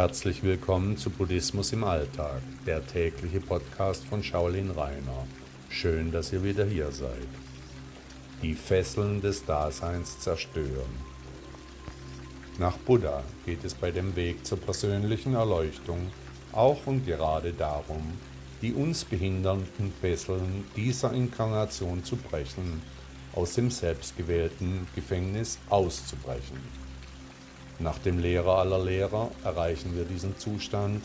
Herzlich willkommen zu Buddhismus im Alltag, der tägliche Podcast von Shaolin Rainer. Schön, dass ihr wieder hier seid. Die Fesseln des Daseins zerstören. Nach Buddha geht es bei dem Weg zur persönlichen Erleuchtung auch und gerade darum, die uns behindernden Fesseln dieser Inkarnation zu brechen, aus dem selbstgewählten Gefängnis auszubrechen. Nach dem Lehrer aller Lehrer erreichen wir diesen Zustand,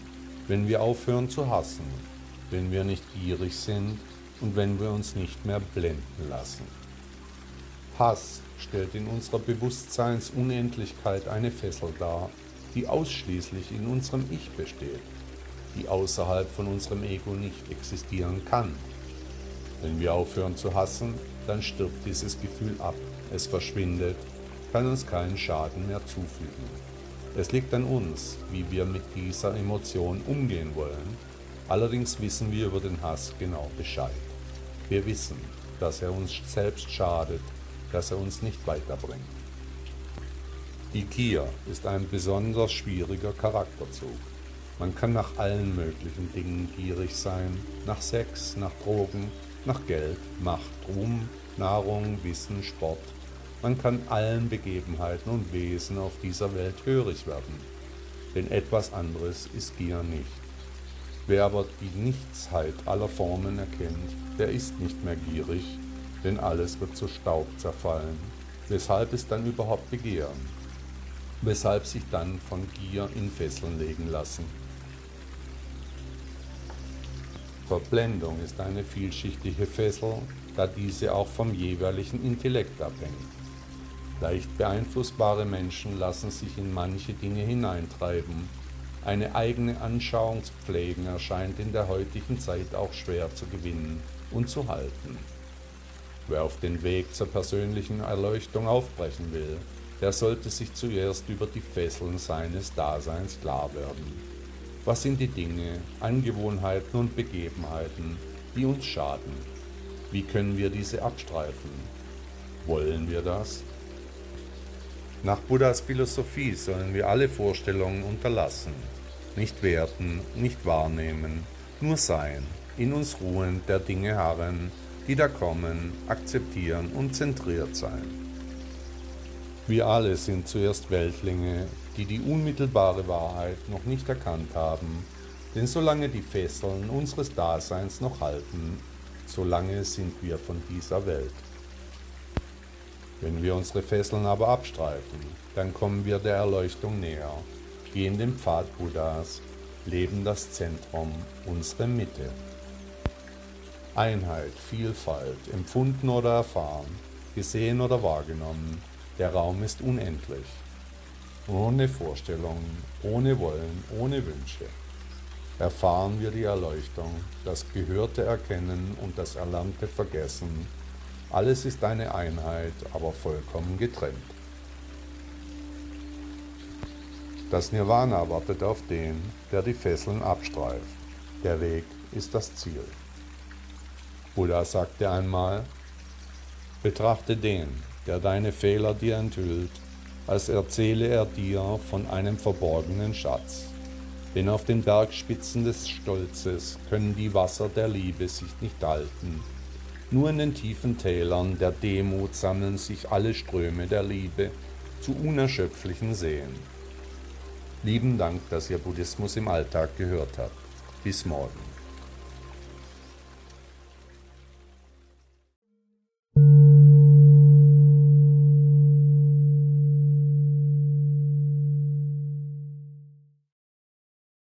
wenn wir aufhören zu hassen, wenn wir nicht gierig sind und wenn wir uns nicht mehr blenden lassen. Hass stellt in unserer Bewusstseinsunendlichkeit eine Fessel dar, die ausschließlich in unserem Ich besteht, die außerhalb von unserem Ego nicht existieren kann. Wenn wir aufhören zu hassen, dann stirbt dieses Gefühl ab, es verschwindet, kann uns keinen Schaden mehr zufügen. Es liegt an uns, wie wir mit dieser Emotion umgehen wollen. Allerdings wissen wir über den Hass genau Bescheid. Wir wissen, dass er uns selbst schadet, dass er uns nicht weiterbringt. Die Gier ist ein besonders schwieriger Charakterzug. Man kann nach allen möglichen Dingen gierig sein, nach Sex, nach Drogen, nach Geld, Macht, Ruhm, Nahrung, Wissen, Sport. Man kann allen Begebenheiten und Wesen auf dieser Welt hörig werden. Denn etwas anderes ist Gier nicht. Wer aber die Nichtsheit aller Formen erkennt, der ist nicht mehr gierig, denn alles wird zu Staub zerfallen. Weshalb es dann überhaupt begehren? Weshalb sich dann von Gier in Fesseln legen lassen? Verblendung ist eine vielschichtige Fessel, da diese auch vom jeweiligen Intellekt abhängt. Leicht beeinflussbare Menschen lassen sich in manche Dinge hineintreiben. Eine eigene Anschauung zu pflegen erscheint in der heutigen Zeit auch schwer zu gewinnen und zu halten. Wer auf den Weg zur persönlichen Erleuchtung aufbrechen will, der sollte sich zuerst über die Fesseln seines Daseins klar werden. Was sind die Dinge, Angewohnheiten und Begebenheiten, die uns schaden? Wie können wir diese abstreifen? Wollen wir das? Nach Buddhas Philosophie sollen wir alle Vorstellungen unterlassen, nicht werten, nicht wahrnehmen, nur sein, in uns ruhend der Dinge harren, die da kommen, akzeptieren und zentriert sein. Wir alle sind zuerst Weltlinge, die die unmittelbare Wahrheit noch nicht erkannt haben, denn solange die Fesseln unseres Daseins noch halten, solange sind wir von dieser Welt. Wenn wir unsere Fesseln aber abstreifen, dann kommen wir der Erleuchtung näher, gehen den Pfad Buddhas, leben das Zentrum, unsere Mitte. Einheit, Vielfalt, empfunden oder erfahren, gesehen oder wahrgenommen, der Raum ist unendlich. Ohne Vorstellungen, ohne Wollen, ohne Wünsche. Erfahren wir die Erleuchtung, das Gehörte erkennen und das Erlernte vergessen. Alles ist eine Einheit, aber vollkommen getrennt. Das Nirvana wartet auf den, der die Fesseln abstreift. Der Weg ist das Ziel. Buddha sagte einmal, betrachte den, der deine Fehler dir enthüllt, als erzähle er dir von einem verborgenen Schatz. Denn auf den Bergspitzen des Stolzes können die Wasser der Liebe sich nicht halten. Nur in den tiefen Tälern der Demut sammeln sich alle Ströme der Liebe zu unerschöpflichen Seen. Lieben Dank, dass ihr Buddhismus im Alltag gehört habt. Bis morgen.